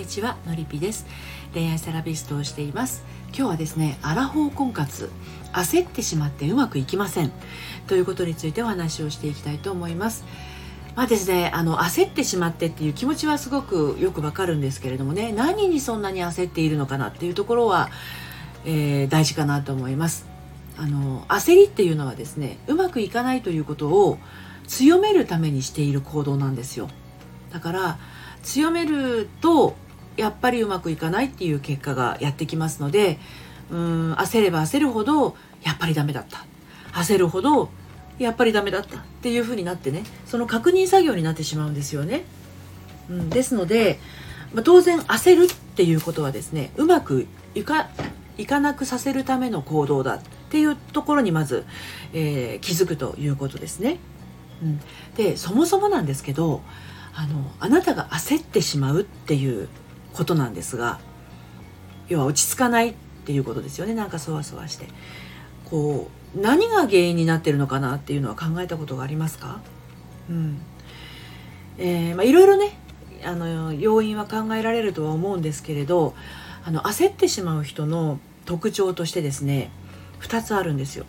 にちはのりぴです。恋愛セラピストをしています。今日はですねアラフォー婚活。焦ってしまってうまくいきません。ということについてお話をしていきたいと思います。まあですね、あの焦ってしまってっていう気持ちはすごくよくわかるんですけれどもね。何にそんなに焦っているのかなっていうところは、えー、大事かなと思います。あの焦りっていうのはですねうまくいかないということを強めるためにしている行動なんですよ。だから強めるとやっぱりうまくいかないっていう結果がやってきますのでうん焦れば焦るほどやっぱりダメだった焦るほどやっぱりダメだったっていうふうになってねその確認作業になってしまうんですよね。うん、ですので、まあ、当然焦るっていうことはですねうまくいかいかなくさせるための行動だっていうところにまず、えー、気づくということですね。うん、でそもそもなんですけどあのあなたが焦ってしまうっていうことなんですが要は落ち着かないっていうことですよね。なんかそわそわして。こう何が原因になってるのかなっていうのは考えたことがありますか？うん。えー、まあ、いろいろねあの要因は考えられるとは思うんですけれどあの焦ってしまう人の特徴としてですね2つあるんですよ。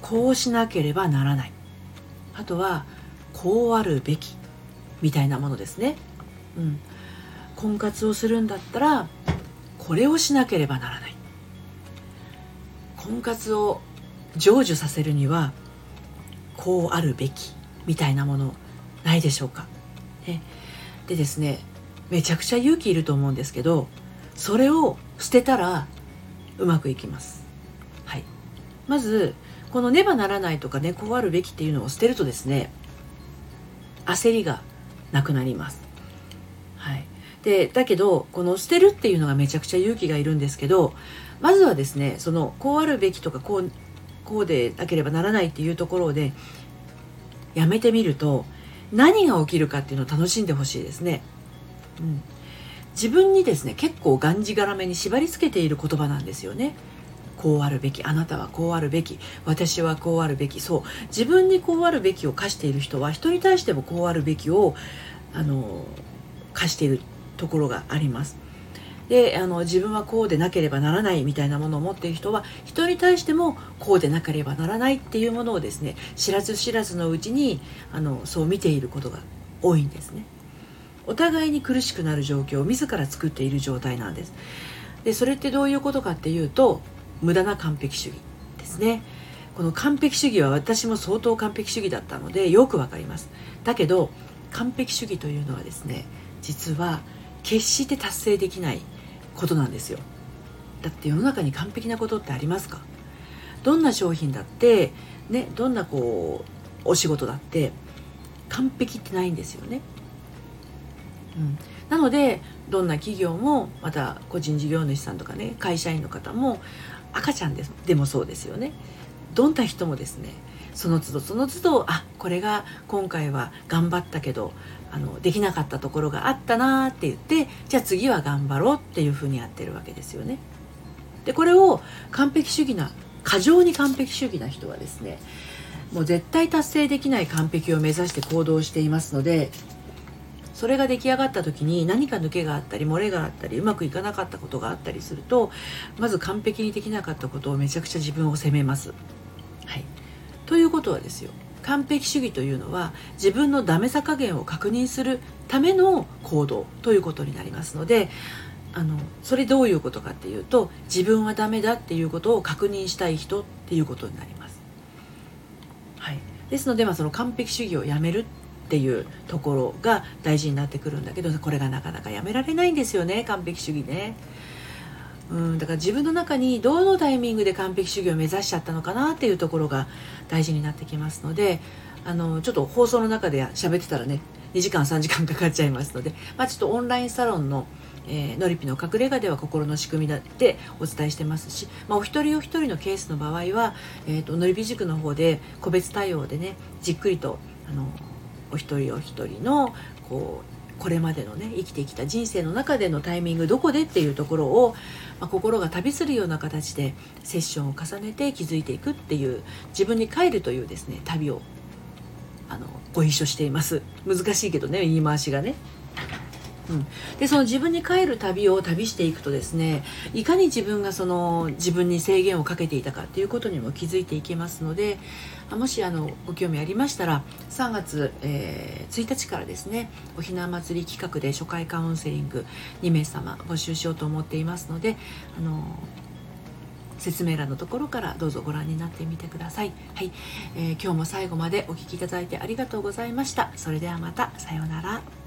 こうしなければならない。あとはこうあるべきみたいなものですね。うん、婚活をするんだったらこれをしなければならない婚活を成就させるにはこうあるべきみたいなものないでしょうか。ね、でですねめちゃくちゃ勇気いると思うんですけどそれを捨てたらうまくいきます。はい、まずこのねばならないとかねこうあるべきっていうのを捨てるとですね焦りがなくなります。でだけどこの捨てるっていうのがめちゃくちゃ勇気がいるんですけどまずはですねそのこうあるべきとかこうこうでなければならないっていうところでやめてみると何が起きるかっていうのを楽しんでほしいですね。うん、自分にですね結構がんじがらめに縛り付けている言葉なんですよね。こうあるべきあなたはこうあるべき私はこうあるべきそう自分にこうあるべきを課している人は人に対してもこうあるべきをあの課しているところがあります。であの自分はこうでなければならないみたいなものを持っている人は人に対してもこうでなければならないっていうものをですね知らず知らずのうちにあのそう見ていることが多いんですね。お互いに苦しくなる状況を自ら作っている状態なんです。でそれってどういうことかっていうと無駄な完璧主義ですねこの完璧主義は私も相当完璧主義だったのでよくわかりますだけど完璧主義というのはですね実は決して達成できないことなんですよ。だって世の中に完璧なことってありますか？どんな商品だってねどんなこうお仕事だって完璧ってないんですよね、うん、なのでどんな企業もまた個人事業主さんとかね会社員の方も赤ちゃんですでもそうですよね。どんな人もですねその都度その都度あこれが今回は頑張ったけどあのできなかったところがあったなって言ってじゃあ次は頑張ろうっていうふうにやってるわけですよね。でこれを完璧主義な過剰に完璧主義な人はですねもう絶対達成できない完璧を目指して行動していますのでそれが出来上がった時に何か抜けがあったり漏れがあったりうまくいかなかったことがあったりするとまず完璧にできなかったことをめちゃくちゃ自分を責めます。はい、ということはですよ完璧主義というのは自分のダメさ加減を確認するための行動ということになりますのであのそれどういうことかっていうと自分はダメだっていうことを確認したい人っていうことになります。はい、ですので、まあ、その完璧主義をやめるっていうところが大事になってくるんだけどこれがなかなかやめられないんですよね完璧主義ね。うんだから自分の中にどのタイミングで完璧主義を目指しちゃったのかなっていうところが大事になってきますのであのちょっと放送の中で喋ってたらね2時間3時間かかっちゃいますので、まあ、ちょっとオンラインサロンのえー、ノリピの隠れ家では心の仕組みだってお伝えしてますし、まあ、お一人お一人のケースの場合は、えーと、とノリピ塾の方で個別対応でねじっくりとあのお一人お一人のこうこれまでのね生きてきた人生の中でのタイミングどこでっていうところを、まあ、心が旅するような形でセッションを重ねて気づいていくっていう自分に帰るというですね旅をあのご一緒しています。難しいけどね言い回しがね。うん、でその自分に帰る旅を旅していくとですねいかに自分がその自分に制限をかけていたかっていうことにも気づいていけますのでもしあのご興味ありましたら3月、えー、1日からですねおひな祭り企画で初回カウンセリング2名様募集しようと思っていますのであの説明欄のところからどうぞご覧になってみてください。はい、えー、今日も最後までお聴きいただいてありがとうございました。それではまたさようなら。